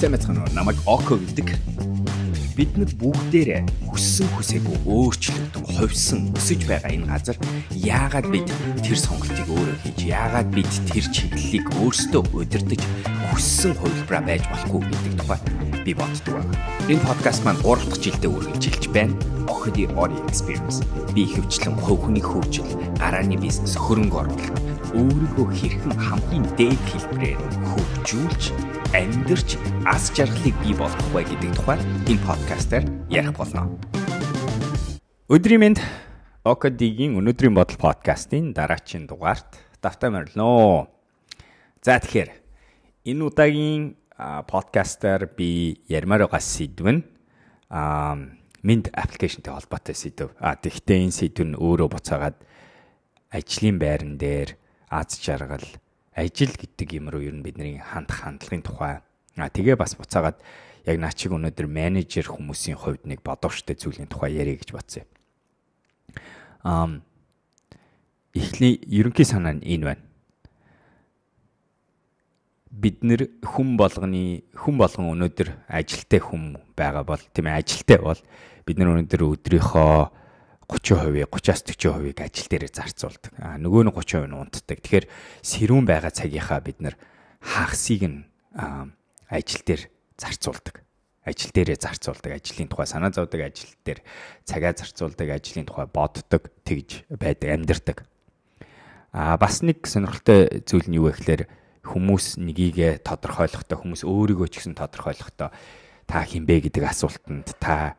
Сэмэцхан намайг Око гэдэг. Бид бүгдээрээ хүссэн хүсээгүй өөрчлөгдөн хувьсан өсөж байгаа энэ газар яагаад бид тэр сонголтыг өөрөө хийж яагаад бид тэр чиглэлийг өөрсдөө удирдах хүссэн хувилбараа байж болохгүй гэдэг тухай би боддог байна. Энэ подкаст маань 3 дахь жилдээ үргэлжилж байна. Охиди Audio Experience. Би хөвчлэн хувь хүний хөгжил, гарааны бизнес, хөрөнгө оруулалт өөрийгөө хэрхэн хамгийн дээд хэлбэрээр хөгжүүлж амьдрч аз жаргалыг бий болгох вэ гэдэг тухай энэ подкастаар ярих болно. Өдрийн мэнд Окадигийн өнөөдрийн бодол подкастын дараагийн дугаарт давтаа морилно. За тэгэхээр энэ удаагийн подкастаар би ярмаар байгаа сэдв нь минт аппликейшнтэй холбоотой сэдв. А тэгвэл энэ сэдв нь өөрөө буцаагаад ажлын байран дээр аз жаргал ажил гэдэг юм руу ер нь бидний хандах хандлагын тухай а тэгээ бас буцаагаад яг наа чиг өнөөдөр менежер хүмүүсийн хувьд нэг бодовчтой зүйлийн тухай яриа гэж бодсон юм. Ам эхний ерөнхий санаа нь энэ байна. Бид нэр хүн болгоны хүн болгон өнөөдөр ажилтай хүн байгаа бол тийм ээ ажилтай бол бид нар өнөөдөр өдрийнхөө 30%, 30-аас 40%-ийг ажил дээрээ зарцуулдаг. А нөгөө нь 30% нь унтдаг. Тэгэхээр сэрүүн байгаа цагийнхаа бид нар хагасыг нь ажил дээр зарцуулдаг. Ажил дээрээ зарцуулдаг. Ажлын тухай санаа зовдөг, ажил дээр цагаа зарцуулдаг, ажлын тухай боддог, тэгж байдаг, амьдардаг. А бас нэг сонирхолтой зүйл нь юу вэ гэхээр хүмүүс нёгийгэ тодорхойлохдоо хүмүүс өөрийгөө ч гэсэн тодорхойлохдоо та хинбэ гэдэг асуултанд та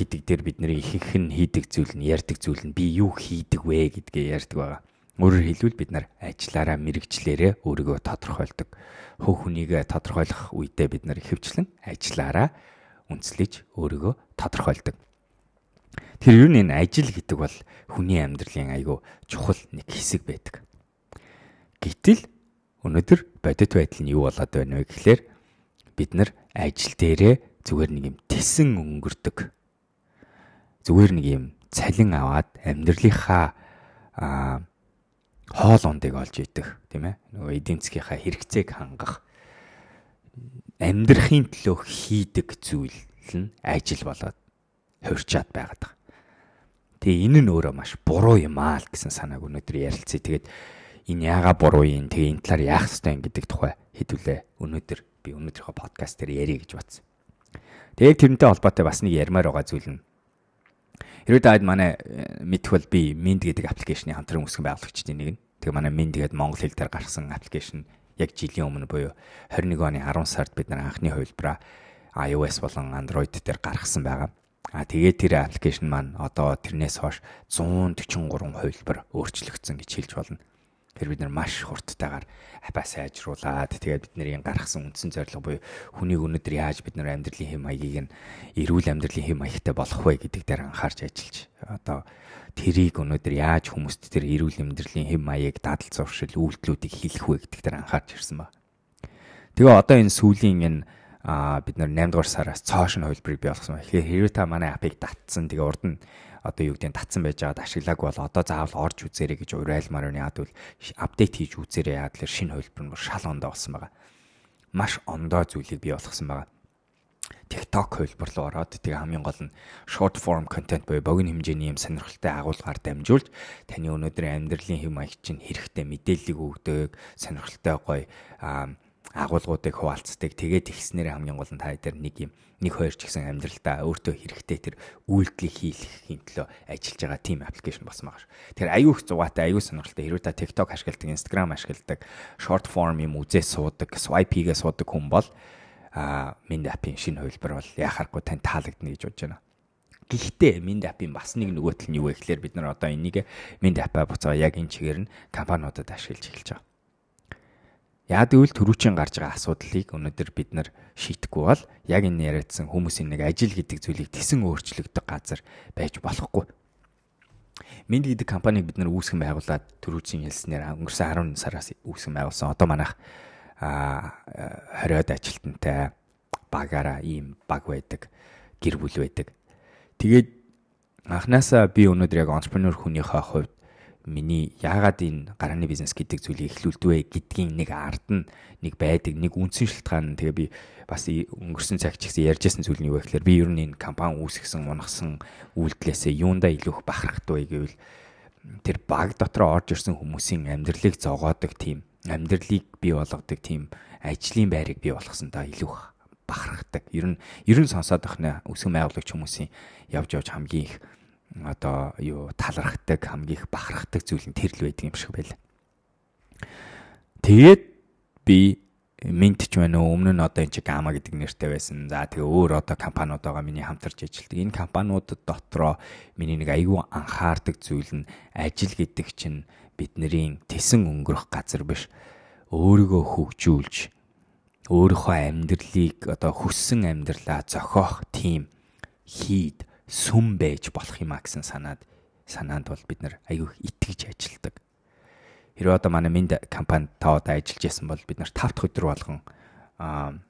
гэдэг дээр бид нэр ихэнх нь хийдэг зүйл нь ярьдаг зүйл нь би юу хийдэг вэ гэдгээ ярьдаг байгаа. Өөрөөр хэлбэл бид нар ажиллаараа мэрэгчлэрээ өөрийгөө тодорхойлдог. Хөө хүнийгээ тодорхойлох үедээ бид нар ихэвчлэн ажиллаараа үнслэж өөрийгөө тодорхойлдог. Тэр юу нэг ажил гэдэг бол хүний амьдралын айгүй чухал нэг хэсэг байдаг. Гэтэл өнөөдөр бодит байдал нь юу болоод байна вэ гэхээр бид нар ажил дээрээ зүгээр нэг юм тесэн өнгөрдөг зүгээр нэг юм цалин аваад амьдралынхаа хоол ундыг олж идэх тийм ээ нөгөө эдийн засгийнхаа хэрэгцээг хангах амьдрахын төлөө хийдэг зүйл нь ажил болоод хувирчаад байгаад байгаа. Тэгээ энэ нь өөрөө маш буруу юм аа л гэсэн санааг өнөөдөр ярилцъя. Тэгээд энэ яага буруу юм тэгээ энэ талаар яах ёстой юм гэдэг тухай хэдүүлээ өнөөдөр би өнөөдрийнхөө подкаст дээр ярих гэж бодсон. Тэгээд тэрнтэй холбоотой бас нэг ярмаар байгаа зүйл нь Хэрвээ таад манай э, мэдэх бол би Mind гэдэг аппликейшны хамтран үүсгэн байгуулагчдын нэг нь. Тэгээ манай Mind гэдэг монгол хэл дээр гарсан аппликейшн яг жилийн өмнө буюу 21 оны 10 сард бид нар анхны хувилбараа iOS болон Android дээр гаргасан байгаа. А тэгээд тэр аппликейшн маань одоо тэрнээс хойш 143 хувилбар өөрчлөгдсөн гэж хэлж болно. Тэр бид нар маш хурдтайгаар апа сайжруулад тэгээд бидний гаргасан үндсэн зорилго буюу хүнийг өнөөдөр яаж бид нар амьдралын хэм маягийг нь эрүүл амьдралын хэм маягтай болох вэ гэдэг дээр анхаарч ажиллаж одоо тэрийг өнөөдөр яаж хүмүүст тэр эрүүл амьдралын хэм маяг дадал зуршил үйлдэлүүдийг хийх вэ гэдэг дээр анхаарч ирсэн ба. Тэгээ одоо энэ сүүлийн энэ а бид нар 8 дугаар сараас цоошин хувилбарыг бий болгосон. Тэгэхээр хэрвээ та манай апыг татсан тэгээ урд нь одоо юу гэдэг нь татсан байж байгаад ашиглаагүй бол одоо заавал орж үзээрэй гэж урайлмаар байна. Яг бол апдейт хийж үзээрэй. Яг л шинэ хувилбар нь шал ондоо болсон байгаа. Маш ондоо зүйлийг бий болгосон байгаа. TikTok хувилбар руу ороод тэгээ хамгийн гол нь short form content буюу богино хэмжээний юм сонирхолтой агуулгаар дамжуулж таны өнөөдрийн амьдралын хэм маяг чинь хэрэгтэй мэдээллийг өгдөг, сонирхолтой гоё агуулгуудыг хуваалцдаг. Тэгээд ихснээр хамгийн гол нь та дээр нэг юм нэг хоёр ч гэсэн амьдралдаа өөртөө хэрэгтэй тэр үйлдэлийг хийхин төлөө ажиллаж байгаа team application болсон байгаа ш. Тэр аюу их зугаатай аюу сонирхолтой хэрвээ та TikTok ашигладаг, Instagram ашигладаг, short form юм үзээ суудаг, swipe хийгээ суудаг хүн бол а Mind app-ийн шинэ хувилбар бол яхахгүй тань таалагдана гэж бодож байна. Гэхдээ Mind app-ийн бас нэг нөгөөтөл нь юу вэ гэхээр бид нар одоо энийг Mind app-а буцаа яг энэ чигээр нь компаниудад ашиглаж эхэлж байгаа. Яг гэвэл төрүүчийн гарч байгаа асуудлыг өнөөдөр бид нар шийдэхгүй бол яг энэ яриадсан хүмүүсийн нэг ажил гэдэг зүйлийг тесэн өөрчлөгдөх газар байж болохгүй. Минд гэдэг компаниг бид нар үүсгэн байгуулад төрүүчийн хэлснээр өнгөрсөн 10 сараас үүсгэн байгуулсан. Одоо манайх а 20-од ажилтнтай багаараа ийм баг байдаг, гэр бүл байдаг. Тэгээд анханасаа би өнөөдөр яг entrepreneur хүнийхээ хувьд миний яагаад энэ гарааны бизнес гэдэг зүйлийг эхлүүлдвэ гэдгийн нэг ард нь нэг байдаг нэг үндсэн шалтгаан тэгээ би бас өнгөрсөн цаг ч гэсэн ярьжсэн зүйл нь юу вэ гэхээр би ер нь энэ компани үүсгэсэн унахсан үйлдэлээсээ юундаа илүү их бахархдгүй гэвэл тэр баг дотор орж ирсэн хүмүүсийн амьдралыг зогоодог тийм амьдралыг бий болгодог тийм ажлын байрыг бий болгосондоо илүү бахархдаг. Ер нь ер нь сонсоод ахна өсгөн байгуулагч хүмүүсийн явж явж хамгийн их одоо юу талархдаг хамгийн их бахархдаг зүйл нь тэр л байдаг юм шиг байлаа. Тэгээд би Mint ч байна уу өмнө нь одоо энэ чи Gamma гэдэг нэртэй байсан. За тэгээ өөр одоо компаниудаагаа миний хамтарч ажилладаг. Энэ компаниудад дотроо миний нэг аюу анхаардаг зүйл нь ажил гэдэг чинь бидний тесэн өнгөрөх газар биш. Өөрийгөө хөгжүүлж өөрийнхөө амьдралыг одоо хүссэн амьдралаа зохиох тийм хийд сүм байж болох юм а гэсэн санаад санаанд бол бид нар аюу итгэж ажилладаг. Хэрвээ одоо манай минь компани та одоо ажиллаж байсан бол бид нар 5 дахь өдөр болгон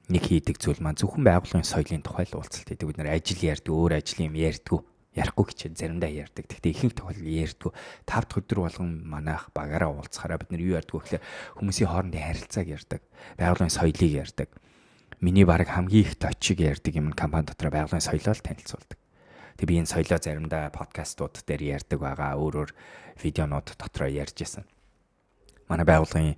нэг хийдэг зүйл маань зөвхөн байгууллагын соёлын тухай л уулзалт хийдэг. Бид нар ажил ярьдаг, өөр ажлын юм ярьдаг ярихгүй гэж заримдаа ярьдаг. Гэхдээ ихэнх тохиолдолд ярьдгүй. 5 дахь өдөр болгон манайх багаараа уулзахаараа бид нар юу ярьдаг вэ гэхээр хүмүүсийн хоорондын харилцааг ярьдаг. Байгууллагын соёлыг ярьдаг. Миний баг хамгийн их точиг ярьдаг юм компани дотор байгууллагын соёлоо танилцуулдаг. Тэг би энэ соёлоо заримдаа подкастууд дээр ярьдаг байгаа. Өөр өөр видеонууд дотроо ярьж исэн манай байгууллагын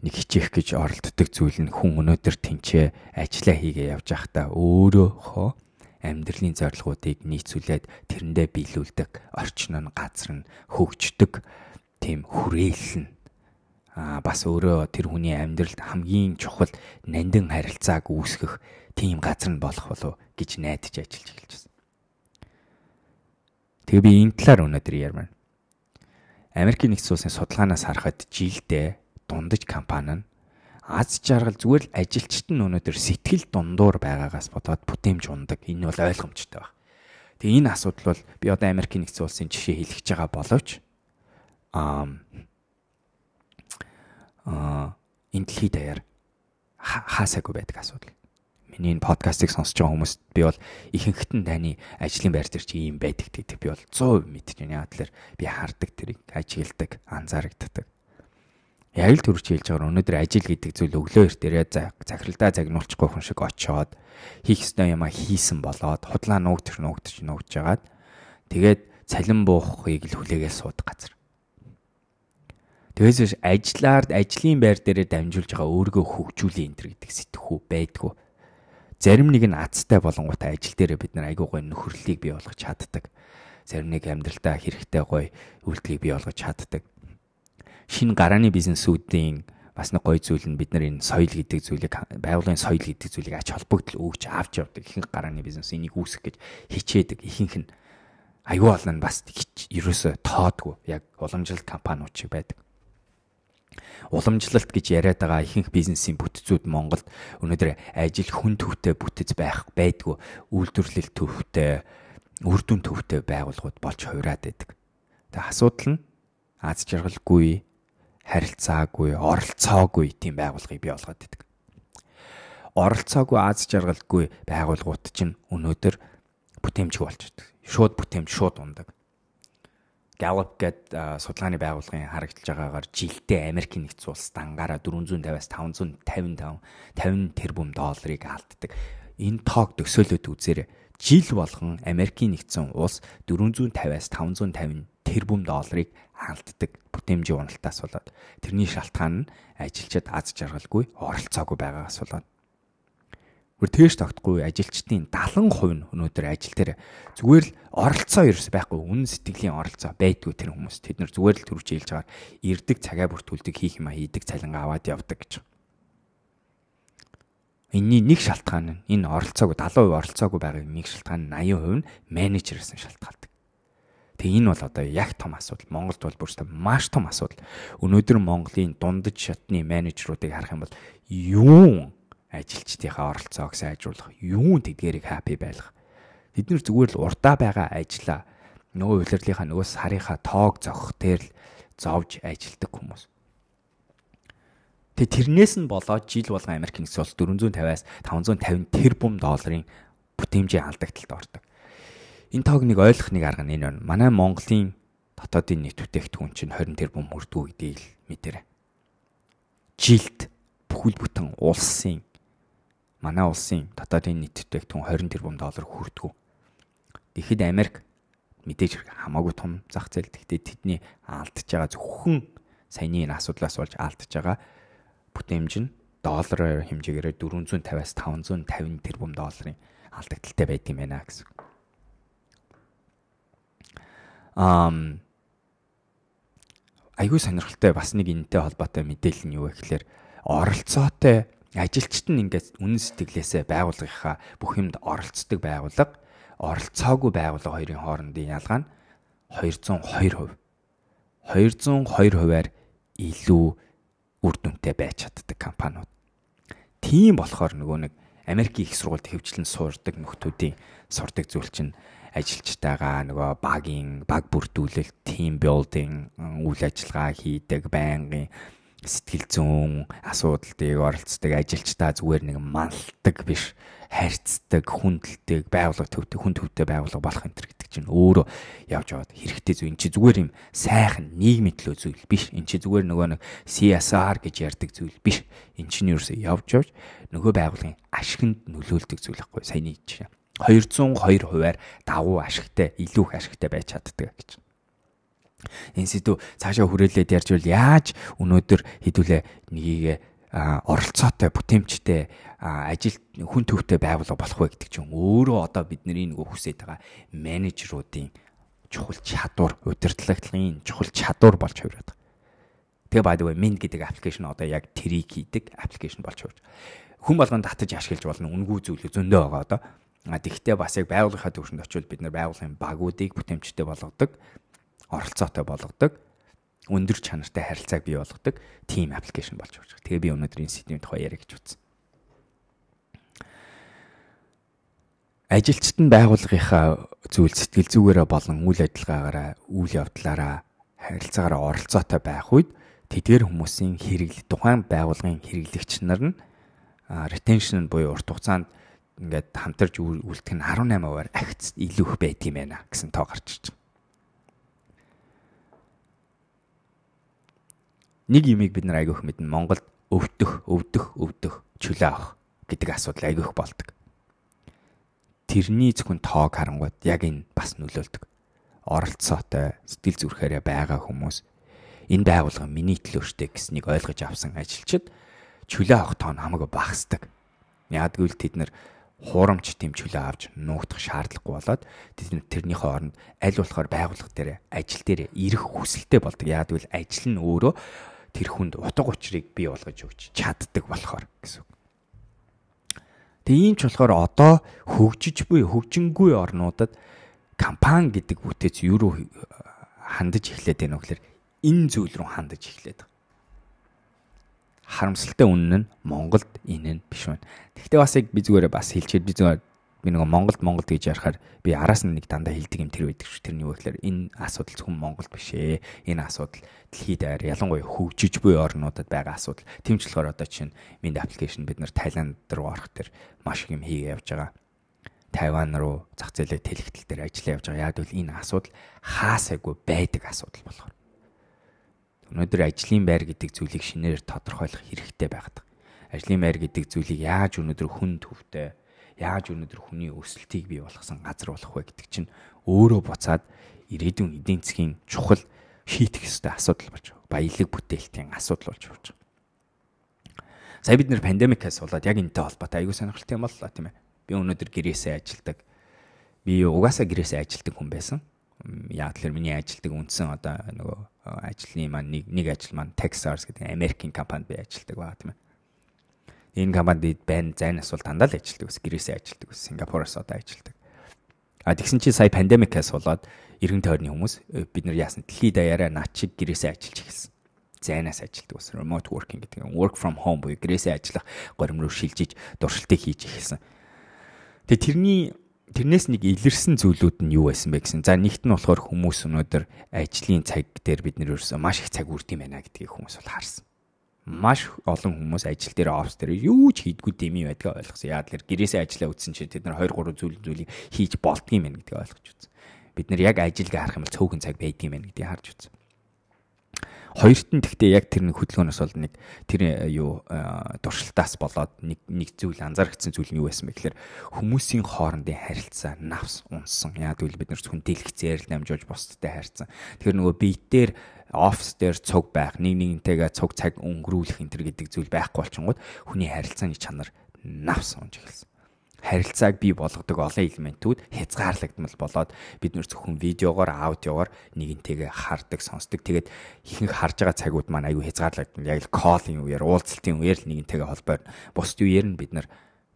нэг хичээх гэж оролддог зүйл нь хүн өнөөдөр тэнцээ ажиллаа хийгээ явж байхдаа өөрөөхөө амьдралын зорилгоодыг нийцүүлээд тэрэндээ биелүүлдэг орчин нь газар нь хөгждөг тийм хүрээлэл нь а бас өөрөө тэр хүний амьдралд хамгийн чухал нандин харилцааг үүсгэх тийм газар нь болох болов гэж найдаж ажиллаж эхэлж. Тэгээ би энэ талаар өнөөдөр ярмаар. Америкийн нэгдсэн улсын судалгаанаас харахад жилдээ дундаж компани нь аз жаргал зүгээр л ажилчид нь өнөөдөр сэтгэл дундуур байгаагаас бодоод бүтээмж ундаг. Энэ бол ойлгомжтой баг. Тэгээ энэ асуудал бол би одоо Америкийн нэгдсэн улсын жишээ хэлчихэж байгаа боловч аа энэ дэлхийд даяар хаасаагүй байдаг асуудал миний энэ подкастыг сонсож байгаа хүмүүст би бол ихэнхэд нь таны ажлын байр дээр чи ийм байдаг гэдэг би бол 100% мэдэж байна. Яг тэлэр би хардаг тэрийг ажигладаг, анзаарагддаг. Яг л төрж хэлж байгаа өнөөдөр ажил гэдэг зүйл өглөө эртээрээ захиралдаа загнуулчихгүй хүн шиг очиод хийх ёстой юм а хийсэн болоод худлаа нуугдчих нуугдчих нуугдж жагаад тэгээд цалин буухыг л хүлээгээл суудаг газар. Тэгээс ажлаар ажлын байр дээрээ дамжуулж байгаа өөрийгөө хөгжүүлээ энэ төр гэдэг сэтгхүү байдгүй зарим нэг нь азтай болонготой ажил дээр бид нар айгүй гой нөхөрлөлийг бий болгож чаддаг. Зарим нэг амьдралдаа хэрэгтэй гой үйлдэлийг бий болгож чаддаг. Шинэ гарааны бизнесүүдийн бас нэг гой зүйл нь бид нар энэ соёл гэдэг зүйлийг байгууллагын соёл гэдэг зүйлийг ач холбогдол өгч авч явдаг. Ихэнх гарааны бизнес энийг үүсгэх гэж хичээдэг. Ихэнх нь аюу олон нь бас ерөөсө тоодгүй яг уламжлалт компаниуд шиг байдаг уламжлалт гэж яриад байгаа ихэнх бизнесийн бүтцүүд Монголд өнөөдөр ажил хүн төвтэй бүтэц байх байдгүй үйлдвэрлэл төвтэй үр дүн төвтэй байгууллагууд болж хувираад байдаг. Тэгээ асуудал нь аз жаргалгүй, харилцаагүй, оролцоогүй тийм байгууллагыг бий болгоод байдаг. Оролцоогүй аз жаргалгүй байгууллагууд чинь өнөөдөр бүтээмжгүй болж байдаг. Шууд бүтээмж шууд ундаг Gallup гээд судалгааны байгууллагын харагдаж байгаагаар жилдээ Америкийн нэгдсэн улс дангаараа 450-аас 555 50 тэрбум долларыг алддаг. Энэ тоог төсөөлөд үзээрэй. Жил болгон Америкийн нэгдсэн улс 450-аас 550 тэрбум долларыг алддаг бүтээмжийн уналтаас болоод тэрний шалтгаан нь ажилчид аз жаргалгүй оролцоогүй байгаагаас болоод Гүр тэгэж тогтгүй ажилчдын 70% нь өнөөдөр ажил дээр зүгээр л оролцоо ерөөс байхгүй үнэн сэтгэлийн оролцоо байдгүй тэр хүмүүс. Тэд нар зүгээр л төрж ийлж байгаа ирдэг цагаа бүртгүүлдэг хийх юм а хийдэг цалингаа аваад явдаг гэж. Энийний нэг шалтгаан нь энэ оролцоогүй 70% оролцоогүй байгаа нэг шалтгаан нь 80% нь менежерээс нь шалтгаалдаг. Тэгээ энэ бол одоо яг том асуудал. Монголд бол бүрстэ маш том асуудал. Өнөөдөр Монголын дундаж шатны менежеруудыг харах юм бол юу ажилчдынхаа оролцоог сайжруулах, юун тэдгэрийг хаппи байлгах. Бид нэр зүгээр л урдаа байгаа ажлаа нөгөө улирлынхаа нөгөө сарынхаа тоог зогох дээр л зовж ажилдаг хүмүүс. Тэгээ тэрнээс нь болоод жил болгон Америк нэгдсэн улс 450-аас 550 тэрбум долларын бүтээмжийн алдагталд ордог. Энэ тоог нэг ойлгох нэг арга нь энэ байна. Манай Монголын дотоодын нийт бүтээгдэхүүн чинь 20 тэрбум хүрдгүү гэдгийг л мэдэрэ. Жилд бүхэл бүтэн улсын манай улсын дотоодын нийт бүтээгдэхүүн 20 тэрбум доллар хүрдгүү. Тэгэхэд Америк мэдээж хамаагүй том зах зээл. Гэхдээ тэдний алдж байгаа зөвхөн саяны энэ асуудлаас болж алдж байгаа бүтээмж нь доллараар хэмжээгээр 450-аас 550 тэрбум долларын алдагдaltaй байд юм байна гэсэн. Ам айгүй сонирхолтой бас нэг энэтэй холбоотой мэдээлэл нь юу вэ гэхээр оролцоотой ажилчид нь ингээд үнэн сэтгэлээсээ байгууллагынхаа бүх юмд оролцдог байгууллага оролцоогүй байгууллага хоёрын хоорондын ялгаа нь 202%. 202%-аар илүү үр дүнтэй байж чаддаг компаниуд. Тийм болохоор нөгөө нэг Америкийн их сургуульд хөвчлэн суурдаг нөхдүүдийн сурдаг зүйл чинь ажилчтайгаа нөгөө багийн баг бүрдүүлэлт, team building үйл ажиллагаа хийдэг, байнгын сэтгэл зүйн асуудалтыг оролцдог ажилчдаа зүгээр нэг манлдаг биш. Хайрцдаг хүндэлдэг байгууллага төвтэй хүн төвтэй байгууллага болох энэ төр гэдэг чинь өөрөө явж яваад хэрэгтэй зүйл. Энэ чи зүгээр юм сайхан нийгмийн төлөө зүйл биш. Энэ чи зүгээр нөгөө нэг CSR гэж ярьдаг зүйл биш. Энэ чинь ерөөсөө явж явж нөгөө байгууллагын ашигт нөлөөлдөг зүйл байхгүй саяны жишээ. 202 хувиар давуу ашигтай илүү их ашигтай байж чаддаг гэж энэ сэдв цаашаа хүрээлээд ярьж бол яаж өнөөдөр хэдүүлээ нэгийг оролцоотой бүтээмжтэй ажил хүн төвтэй байгууллага болох вэ гэдэг чинь өөрөө одоо бидний нөгөө хүсэж байгаа менежеруудын чухал чадвар удирдлагын чухал чадвар болж хувираад байгаа. Тэгээ by the way Mint гэдэг аппликейшн одоо яг трийг хийдэг аппликейшн болж хувирж. Хүн болгонд татаж ашиглаж болно үнгүй зүйл зөндөө байгаа одоо. А тэгвэл бас яг байгууллагын төвшөнд очивол бид нар байгууллагын багуудыг бүтээмжтэй болгодог оролцоотой болгодог өндөр чанартай харилцааг бий болгодог team application болж байгаа. Тэгээ би өнөөдөр энэ сэдвийн тухай яриа гэж үзсэн. Ажилчид нь байгууллагынхаа зүйл сэтгэл зүгээрээ болон үйл ажиллагаагаараа үйл явдлаараа харилцаагаараа оролцоотой байх үед тэдгээр хүмүүсийн хэрэглэл тухайн байгууллагын хэрэглэгч нар нь retention буюу урт хугацаанд ингээд хамтарч үлдэх нь 18%-аар агц илүү их байдгийм байна гэсэн тоо гарч ирж байна. Нэг юмыг бид нар айгүйх мэднэ. Монголд өвдөх, өвдөх, өвдөх, чөлөө авах гэдэг асуудал айгүйх болдог. Тэрний зөвхөн тоог харангууд яг энэ бас нөлөөлдөг. Оролцоотой, сэтгэл зүрхээрээ байгаа хүмүүс энэ байгууллага миний төлөө штэ гэснийг ойлгож авсан ажилчид чөлөө авах тоо нь хамаагүй багасдаг. Яадгүй л тэд нар хуурамч тэм чөлөө авч нуугдах шаардлагагүй болоод тэд тэрнийхээ оронд аль болохоор байгууллага дээр ажил дээр ирэх хүсэлтэй болдог. Яадгүй л ажил нь өөрөө тэр хүнд утга учирыг бий болгож өгч чаддаг болохоор гэсэн. Тэгээ ийм ч болохоор одоо хөгжиж буй хөгжингүй орнуудад компани гэдэг бүтээц юу руу хандаж эхлээд байна вэ гэхээр энэ зүйл рүү хандаж эхлээд байна. Харамсалтай үнэн нь Монголд энэ нь биш байна. Гэхдээ бас яг би зүгээр бас хэлчихэд би зүгээр би нөгөө Монголд Монголд гэж ярихаар би араас нь нэг дандаа хэлдэг юм тэр байдаг шүү. Тэрний юу гэхээр энэ асуудал зөвхөн Монголд биш ээ. Энэ асуудал дэлхийд аяар ялангуяа хөгжиж буй орнуудад байгаа асуудал. Тэмчлэгээр одоо чинь минь аппликейшн бид нар Таиланд руу орох тэр маш их юм хийгээ явж байгаа. Тайван руу зах зээлийн тэлэгдэл дээр ажиллаа явж байгаа. Яг л энэ асуудал хаасайгүй байдаг асуудал болохоор. Өнөөдөр ажлын байр гэдэг зүйлийг шинээр тодорхойлох хэрэгтэй байгаад. Ажлын байр гэдэг зүйлийг яаж өнөөдөр хүн төвтэй яаж өнөөдөр хүний өсөлтийг бий болгосон газар болох вэ гэдэг чинь өөрөө буцаад ирээдүйн эдийн засгийн чухал шийдэх ёстой асуудал болж байгаа. Баялаг бүтээлтийн асуудал болж байгаа. Сая бид нэр пандемикээс болоод яг энэтэй холбоотой аягүй сонирхолтой юм боллоо тийм ээ. Би өнөөдөр гэрээсээ ажилдаг. Би угаасаа гэрээсээ ажилдаг хүн байсан. Яг тэгэхээр миний ажилдаг үндсэн одоо нөгөө ажлын маань нэг нэг ажил маань Texas гэдэг Америкийн компанид би ажилдаг байгаа тийм ээ энэ компанид байна зайнаас бол дандаа л ажилладаг ус гэрээсээ ажилладаг ус Сингапуроос одоо ажилладаг. А тэгсэн чинь сая пандемикаас болоод эргэн тойрны хүмүүс э, бид нар яасан дэлхийд даяараа над чиг гэрээсээ ажиллаж эхэлсэн. Зайнаас ажилладаг ус remote working гэдэг нь work from home буюу гэрээсээ ажиллах горим руу шилжиж дуршилтыг хийж эхэлсэн. Тэгээ тэрний тэрнээс нэг илэрсэн зүйлүүд нь юу байсан бэ гэсэн. За нэгт нь болохоор хүмүүс өнөөдөр ажлын цаг дээр бид нэр ерөөсөө маш их цаг үрдэм байна гэдгийг хүмүүс бол харсан маш олон хүмүүс ажил дээр офс дээр юу ч хийдгүй дэми байдгаа ойлгосон. Яа тэлэр гэрээсээ ажиллаа үтсэн чинь тэд нар 2 3 зүйл зүйлийг хийж болдгийм байх гэдгийг ойлгож үзсэн. Бид нэр яг ажилгээ харах юм бол цөөхөн цаг байдгийм байх гэдгийг харж үзсэн. Хоёрт нь гэхдээ яг тэр нэг хөдөлгөөнөөс бол нэг тэр э, юу э, дуршилтаас болоод нэг нэг зүйл анзаарчихсан зүйл нь юу байсан бэ гэхээр хүмүүсийн хоорондын харилцаа навс унсан. Яг үл бид нар зөвхөн дэлгэцээр л намжуулж бусдтай харьцсан. Тэгэхээр нөгөө биетээр офис дээр цуг байх, нэг нэгнтэйгээ цуг цаг өнгөрүүлэх энэ төр гэдэг зүйл байхгүй болчихгод хүний харилцааны чанар навс унж эхэлсэн харилцааг бий болгодог олон элементүүд хязгаарлагдмал болоод бид нөр зөвхөн видеогоор аудиогоор нэгэнтэйгээ хардаг сонсдог. Тэгээд ихэнх харж байгаа цагууд маань аюу хязгаарлагдмал. Яг л коллын үеэр уулзалтын үеэр л нэгэнтэйгээ холбоор бусд үеэр нь бид нар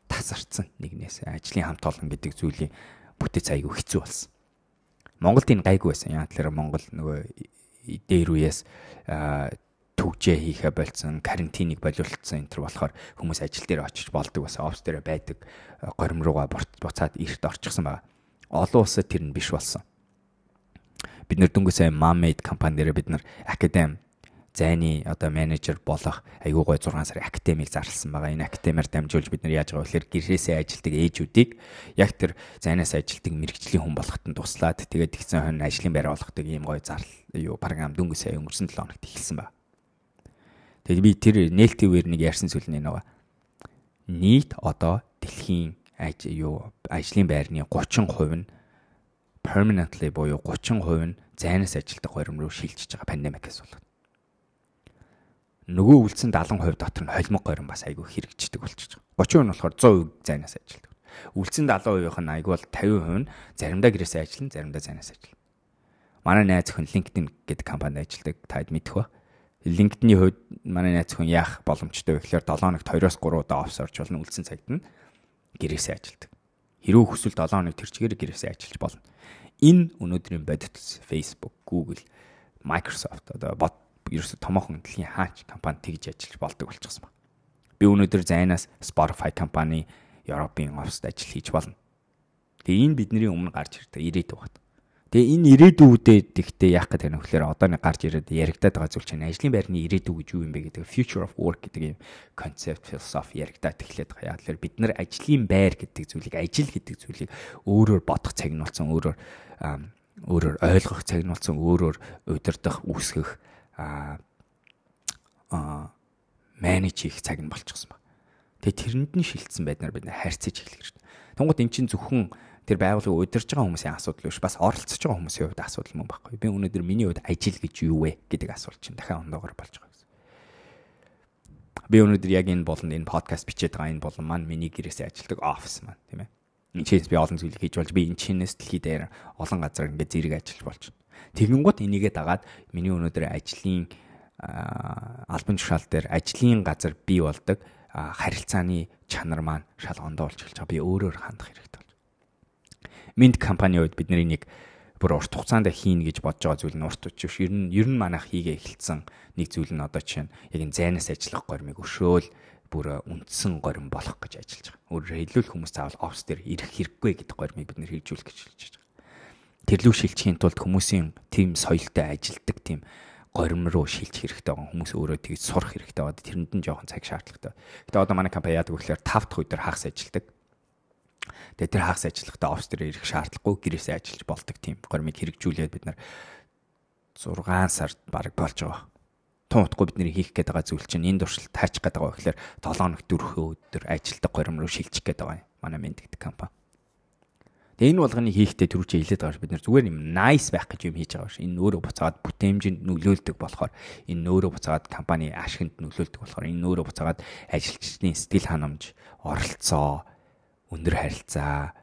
тасарцсан нэгнээс ажлын хамт олон гэдэг зүйлийн бүтээц аюу хэцүү болсон. Монголд энэ гайгүй байсан. Яг тэр Монгол нөгөө дээр үеэс төгжээ хийхэ болцсон, карантиныг болиулсан энэ төр болохоор хүмүүс ажил дээр очиж болдог бас офс дээр байдаг горим руугаа буцаад эрт орчихсон байгаа. Олон улсад тэр нь биш болсон. Бид нэр дөнгөсөө Mamade компанидэр бид нар академи зайны одоо менежер болох айгүй гой 6 сарын академиг зарласан байгаа. Энэ академиар дамжуулж бид нар яаж байгаа вэ гэхээр гэрээсээ ажилдаг ээжүүдийг яг тэр зайнаас ажилдаг мэрэгжлийн хүн болоход нь туслаад тэгээд тэгсэн хойно ажлын байр болгодог ийм гой зарлал юу програм дөнгөсөө өнгөрсөн 7 хоногт эхэлсэн байна. Тэгээд би тэр нээлтийн үеэр нэг ярьсан зүйл нь нөгөө нийт одоо дэлхийн аж юу ажлын байрны 30% нь permanently буюу 30% нь зайнаас ажилдаг хорим руу шилжиж байгаа пандемикээс болоод. Нөгөө үлдсэн 70% дотор нь холимог хорим бас айгүй хэрэгждэг болчихж байгаа. 30% нь болохоор 100% зайнаас ажилдаг. Үлдсэн 70%-ийнх нь айгүй бол 50% нь заримдаа гэрээсээ ажиллана, заримдаа зайнаас ажиллана. Манай найз өхөн LinkedIn гэдэг компанид ажилладаг. Таад мэдэх ба. LinkedIn-ийн хувьд манай найз хүн яах боломжтой вэ гэхээр 7 хоногт 2-оос 3 удаа офс орж болно үлдсэн цагт нь гэрээсээ ажилдаг. Хэрвээ хүсвэл 7 хоног тэр чигээр гэрээсээ ажиллаж болно. Энэ өнөөдрийн бодит Facebook, Google, Microsoft одоо бот ерөөсө томоохон дэлхийн хаач компани тэгж ажиллаж болдог болчихсон байна. Би өнөөдөр зайнаас Spotify компани Европын оффист ажил хийж болно. Тэгээ энэ бидний өмнө гарч ирдэг ирээдүй байна. Тэгээ энэ ирээдүйдээ тэгтээ яах гэдэг нь вөхлөөр одоо нэг гарч ирээд яригадаад байгаа зүйл чинь ажлын байрны ирээдүй гэж юу юм бэ гэдэг future of work гэдэг юм концепт философи яригадаад эхлээд байгаа. Яг л бид нар ажлын байр гэдэг зүйлийг ажил гэдэг зүйлийг өөрөөр бодох цаг нь болсон өөрөөр өөрөөр ойлгох цаг нь болсон өөрөөр удирдах үүсгэх а менеж хийх цаг нь болчихсон ба. Тэгээ тэрэнд нь шилжсэн байдлаар бид харьцаж эхлэх гэж. Тэнгууд эн чинь зөвхөн тэр байгууллагыг удирж байгаа хүмүүсийн асуудал биш бас оролцож байгаа хүмүүсийн хувьд асуудал мөн байхгүй. Би өнөөдөр миний хувьд ажил гэж юу вэ гэдэг асуулт чинь дахиад ондоогоор болж байгаа гэсэн. Би өнөөдөр яг энэ болонд энэ подкаст бичээд байгаа энэ болон маань миний гэрээсээ ажилдаг офис маань тийм ээ. Энэ чийс би олон зүйлийг хийж болж би энэ чинээс дэлхий дээр олон газар ингээд зэрэг ажиллаж болж байна. Тэгэнгუთ энийгээ дагаад миний өнөөдөр ажлын албан тушаал дээр ажлын газар бий болдог харилцааны чанар маань шал ондоо болж эхэлж байгаа. Би өөрөөр хандах хэрэгтэй Mint компани үед бидний нэг бүр урт хугацаанд хийн гэж бодож байгаа зүйл нь урт учирш. Ер нь ер нь манайх хийгээ эхэлсэн нэг зүйл нь одоо чинь яг энэ зайнаас ажиллах гормыг өшөөл бүр үндсэн горим болох гэж ажиллаж байгаа. Өөрөөр хэлбэл хүмүүс заавал офс дээр ирэх хэрэггүй гэдэг гормыг бид нэр хэрэгжүүлэх гэж хэлж байгаа. Тэрлүү шилжихийн тулд хүмүүсийн тим соёлтой ажилдаг тим горим руу шилжих хэрэгтэй байгаа хүмүүс өөрөө тэгж сурах хэрэгтэй байгаа. Тэрэнд нь жоохон цаг шаардлагатай. Гэтэ одоо манай компани яадаг вэ гэхээр 5 дахь өдөр хагас ажилдаг. Тэгээ тэр хагас ажиллахдаа офс дээр ирэх шаардлагагүй гэрээсээ ажиллаж болдог тийм гормыг хэрэгжүүлээд бид нар 6 сард баг болж байгаа. Тун утгагүй бидний хийх гээд байгаа зүйл чинь энэ туршилт таачих гээд байгаа гэхээр 7 хоног 4 өдөр ажилдаг горим руу шилжих гээд байгаа юм. Манай мэндэгдэг компани. Тэгээ энэ болгоныг хийхдээ түрүү чи хэлээд байгаа ш бид нар зүгээр юм nice байх гэж юм хийж байгаа ш. Энэ өөрөө буцаагаад бүтээмжинд нөлөөлдөг болохоор энэ өөрөө буцаагаад компани ашигт нөлөөлдөг болохоор энэ өөрөө буцаагаад ажилчдын сэтгэл ханамж, оролцоо, өндөр харилцаа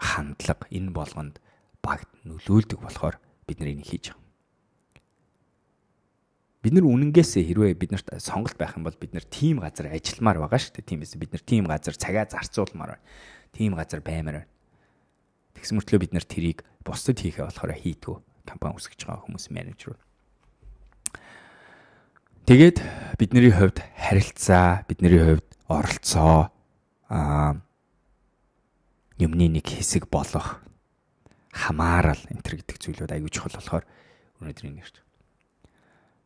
хандлага энэ болгонд багт нөлөөлдөг болохоор бид нар энийг хийж байгаа. Бид нар үнэнгээсээ хэрвээ биднэрт сонголт байх юм бол бид нар тим газар ажилламаар байгаа шүү дээ. Тийм биз бид нар тим газар цагаа зарцуулмаар байна. Тим газар баймаар байна. Тэгс мөртлөө бид нар тэрийг бусдад хийхээ болохоор хийдгүү компани үсгэж байгаа хүмүүс менежер. Тэгээд бидний хувьд харилцаа, бидний хувьд оролцоо аа юмны нэг хэсэг болох хамаарал энэ төр гэдэг зүйлүүд аягүй чухал болохоор өнөөдрийн нэрч.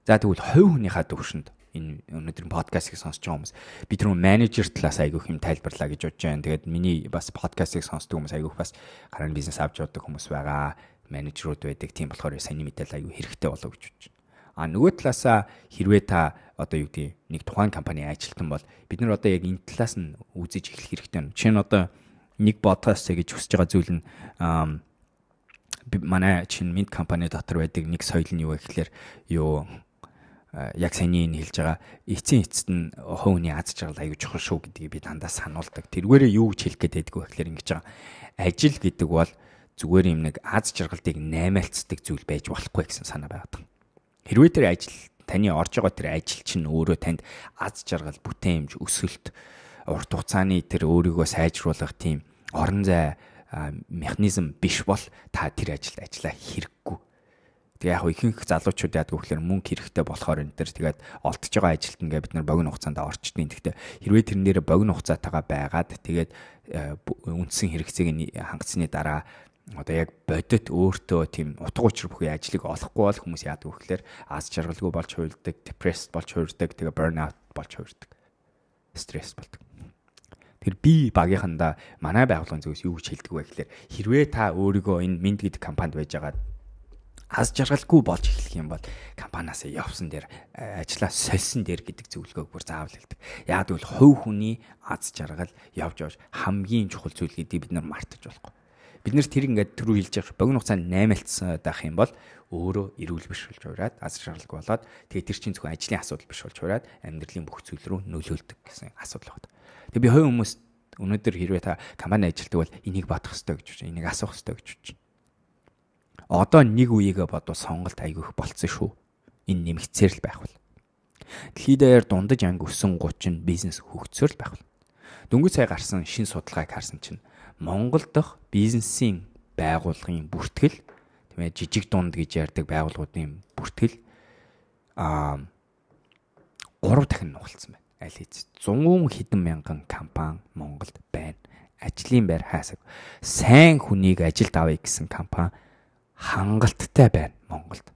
За тэгвэл хувь хүнийхээ төвшөнд энэ өнөөдрийн подкастыг сонсож байгаа хүмүүс би тэр менежер талаас айгүйх юм тайлбарлаа гэж бодож байна. Тэгээд миний бас подкастыг сонсдог хүмүүс айгүйх бас гарааны бизнес авч явдаг хүмүүс байгаа. Менежерүүд байдаг. Тийм болохоор саний мэдээлэл айгүй хэрэгтэй болов гэж бодож байна. А нөгөө талаасаа хэрвээ та одоо юу гэдэг нэг тухайн компани ажилтан бол бид нар одоо яг энэ талаас нь үзэж эхлэх хэрэгтэй байна. Жишээ нь одоо нэг подкаст гэж хүсэж байгаа зүйл нь манай чинь минт компани дотор байдаг нэг соёл нь юу гэхээр юу яг саний энэ хэлж байгаа эцсийн эцэст нь хувийн аз жаргал аюу чухал шүү гэдгийг би дандаа сануулдаг. Тэргээрээ юу гэж хэлэх гээд байдг вэ гэхээр ингэж байгаа. Ажил гэдэг бол зүгээр юм нэг аз жаргалтыг наймаалцдаг зүйл байж болохгүй гэсэн санаа байдаг. Хэрвээ тэр ажил таны орж байгаа тэр ажил чинь өөрөө танд аз жаргал, бүтээмж, өсөлт, урт хугацааны тэр өөрийгөө сайжруулах тийм орон зай механизм биш бол та тэр ажилд ажиллаа хэрэггүй Тэгээ яг ихэнх залуучууд яадаг гэхээр мөнгө хэрэгтэй болохоор энэ төр тэгээд олдож байгаа ажилт ингээ бид нар богино хугацаанд орчдیں۔ Гэхдээ хэрвээ тэрэн дээр богино хугацаатайгаа байгаад тэгээд э, үндсэн хэрэгцээг нь хангацсны дараа одоо яг бодит өөртөө тийм утга учир бүхий ажлыг олохгүй бол хүмүүс яадаг гэхээр аз жаргалгүй болж хуйлдаг, депресд болж хуйлдаг, тэгээ burnout болж хуйлдаг. Стресс болдог. Тэр би багийнхандаа манай байгууллагын зүгээс юу гэж хэлдэг вэ гэхээр хэрвээ та өөрийгөө энэ Mint гэдэг компанид байж байгаа аз жаргалгүй болж эхлэх юм бол компаниас явсан дээр э, ажлаа сольсон дээр гэдэг зөвлөгөөг бүр заавал хэлдэг. Яг бол хувь хүний аз жаргал явж явж хамгийн чухал зүйл гэдгийг бид нар мартаж болохгүй. Бид нэр тэр ингээд түрүү хэлж байгаа богино хугацаанд наймаалтсан байх юм бол өөрөө эрүүл биш болж ураад аз жаргалгүй болоод тэгээ тэр чинь зөвхөн ажлын асуудал биш болж ураад амьдралын бүх зүйл рүү нөлөөлдөг гэсэн асуудал байна. Тэгээ би хувь хүмүүс өнөөдөр хэрвээ та компани ажилтдаг бол энийг бодох хэрэгтэй гэж байна. Энийг асуух хэрэгтэй гэж байна одоо нэг үеигээ бодвол сонголт айгүйх болцсон шүү. Энэ нэмэгцээр л байх бол. Дэлхийд даяар дундаж анги өссөн 30 бизнес хөгжсөөр л байх бол. Дөнгөж сая гарсан шин судалгааг харсан чинь Монгол дахь бизнесийн байгууллагын бүртгэл тийм ээ жижиг дунд гэж ярьдаг байгууллагуудын бүртгэл аа 3 дахин нугалсан байна. Аль хэз 100 хэдэн мянган компани Монголд байна. Ажлын байр хаасаг. Сайн хүнийг ажилд авъя гэсэн компани хангалттай байна Монголд.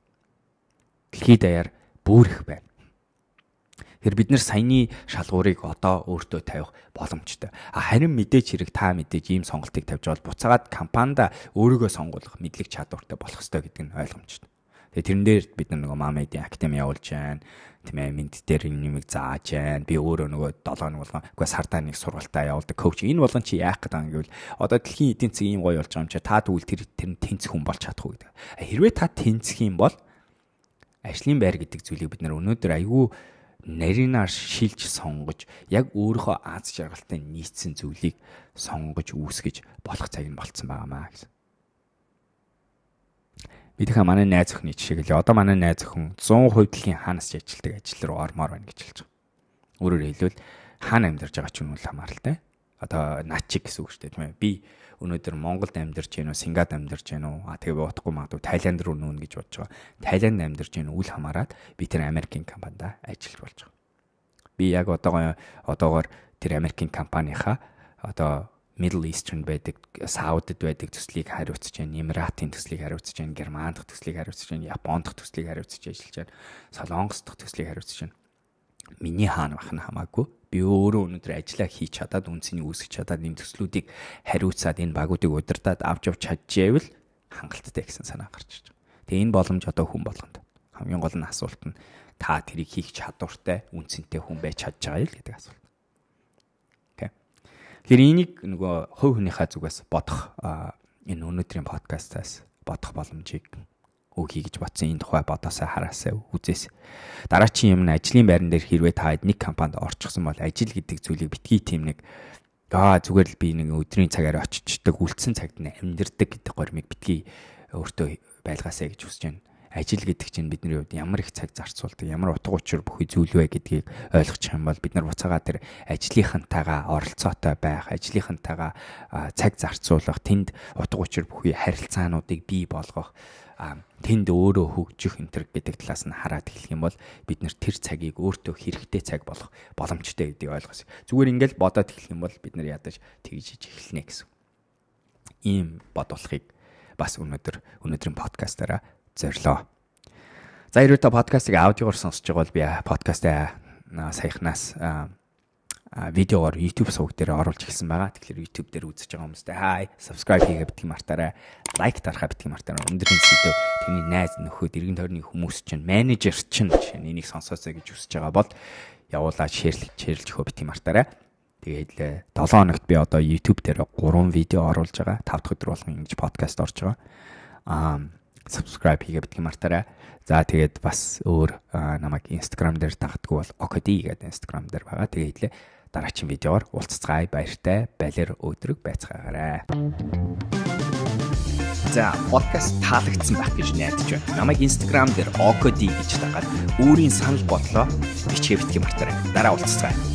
Дэлхийд даяар бүр их байна. Тэгэхээр бид нэр саяны шалгуурыг одоо өөртөө тавих боломжтой. Харин мэдээч хэрэг та мэдээж ийм сонголтыг тавьж бол буцаагаад компанида өөрийгөө сонгуулах мэдлэг чадвартай болох ёстой гэдэг нь ойлгомжтой. Тэгээ тэрэн дээр бид нар нөгөө мамедийн академи явуулж байна тийм ээ минт дээр нэмийг зааж байна. Би өөрөө нөгөө 7 хоног болгоо үгүй сардаа нэг сургалтаа явуулдаг коуч. Энэ болгон чи яах гэдэг юм гэвэл одоо дэлхийн эдийн засаг ийм гоё болж байгаа юм чи та тэгвэл тэр тэр тэнцэх хүн болж чадах уу гэдэг. Хэрвээ та тэнцэх юм бол ажлын байр гэдэг зүйлийг бид нар өнөөдөр айгүй нарийнаар шилж сонгож яг өөрийнхөө аз жаргалтай нийцсэн зүйлийг сонгож үүсгэж болох цаг нь болцсон байгаамаа гэсэн бидийнхээ манай найз охины жишээг л одоо манай найз охин 100% дэлхийн хаанаас ч ажилтдаг ажил руу ормоор байна гэж хэлж байгаа. Өөрөөр хэлбэл хаана амьдарч байгаа ч юм уу хамааралтай. Одоо начиг гэсэн үг шүү дээ тийм ээ. Би өнөөдөр Монголд амьдарч гэнэ үү, Сингад амьдарч гэнэ үү? А тэгээ бодохгүй магадгүй Тайланд руу нүүнэ гэж бодож байгаа. Тайланд амьдарч гэнэ үл хамааран би тэр Америкийн компанид ажиллаж болж байгаа. Би яг одоогоо одоогоор тэр Америкийн компанийхаа одоо Middle Eastern байдаг, Саудад байдаг төслийг хариуцж байна, Эмиратын төслийг хариуцж байна, Герман дахь төслийг хариуцж байна, Япон дахь төслийг хариуцж ажиллаж байна, Солонгос дахь төслийг хариуцж байна. Миний хаана бах нь хамаагүй. Би өөрөө өнөөдөр ажиллаа хийж чадаад үнцнийг үүсгэж чадаад энэ төслүүдийг хариуцаад энэ багуудыг удирдаад авч явж чадчихвэл хангалттай гэсэн санаа гарч ирж байгаа. Тэгээ энэ боломж одоо хүн болгонд. Хамгийн гол нь асуулт нь та тэрийг хийх чадвартай, үнцэнтэй хүн байж чадж байгаа юм гэдэг асуулт. Тэгэхээр энийг нөгөө хувь хүнийхээ зүгээс бодох энэ өнөөдрийн подкастаас бодох боломжийг өгье гэж бодсон энэ тухай бодосоо хараасаа үзээс. Дараагийн юм нь ажлын байран дээр хэрвээ та нэг компанид орчихсон бол ажил гэдэг зүйлийг битгий тийм нэг аа зүгээр л би нэг өдрийн цагаар очичдаг үлдсэн цагт нь амьдэрдэг гэдэг гормыг битгий өөртөө байлгаасаа гэж хүсэж байна ажил гэдэг чинь бидний хувьд ямар их цаг зарцуулдаг, ямар утга учир бүхий зүйл вэ гэдгийг ойлгочих юм бол бид нар буцаага тэр ажлынхантайгаа оролцоотой байх, ажлынхантайгаа цаг зарцуулах, тэнд утга учир бүхий харилцаануудыг бий болгох тэнд өөрөө хөгжих энтер гэдэг талаас нь хараад эхлэх юм бол бид нэр тэр цагийг өөртөө хэрэгтэй цаг болох боломжтой гэдгийг ойлгосон. Зүгээр ингээл бодоод эхлэх юм бол бид нар ядаж тэгж эхэлнэ гэсэн. Ийм бодолхыг бас өнөөдөр өнөөдрийн подкастаараа зорилоо. За хэрвээ та подкастыг аудиогоор сонсож байгаа бол би подкастаа саяхнаас видеогоор YouTube сувг дээр оруулж эхэлсэн байгаа. Тэгэхээр YouTube дээр үзэж байгаа хүмүүстээ хай, subscribe хийгээ битгий мартаарай. Лайк дарахаа битгий мартаарай. Өнөөдрийн сэдв таны найз нөхөд эргэн тойрны хүмүүс чинь менежер чинь энийг сонсоосоо гэж хүсэж байгаа бол явуулаад шеэрлж шеэрлж өгөө битгий мартаарай. Тэгээд 7 хоногт би одоо YouTube дээр 3 видео оруулж байгаа. 5 дахь өдөр болгон ингэж подкаст орж байгаа. Аа subscribe хийгээ битгий мартаарай. За тэгээд бас өөр намайг Instagram дээр дагдггүй бол okd гэдэг Instagram дээр байгаа. Тэгээд хэлээ дараагийн видеоор уулзцгаая баяртай балер өдрөг байцгаагаарай. За подкаст таалагдсан байх гэж найдаж байна. Намайг Instagram дээр okd гэж дагаад өөрийн санал бодлоо бичгээ битгий мартаарай. Дараа уулзцгаая.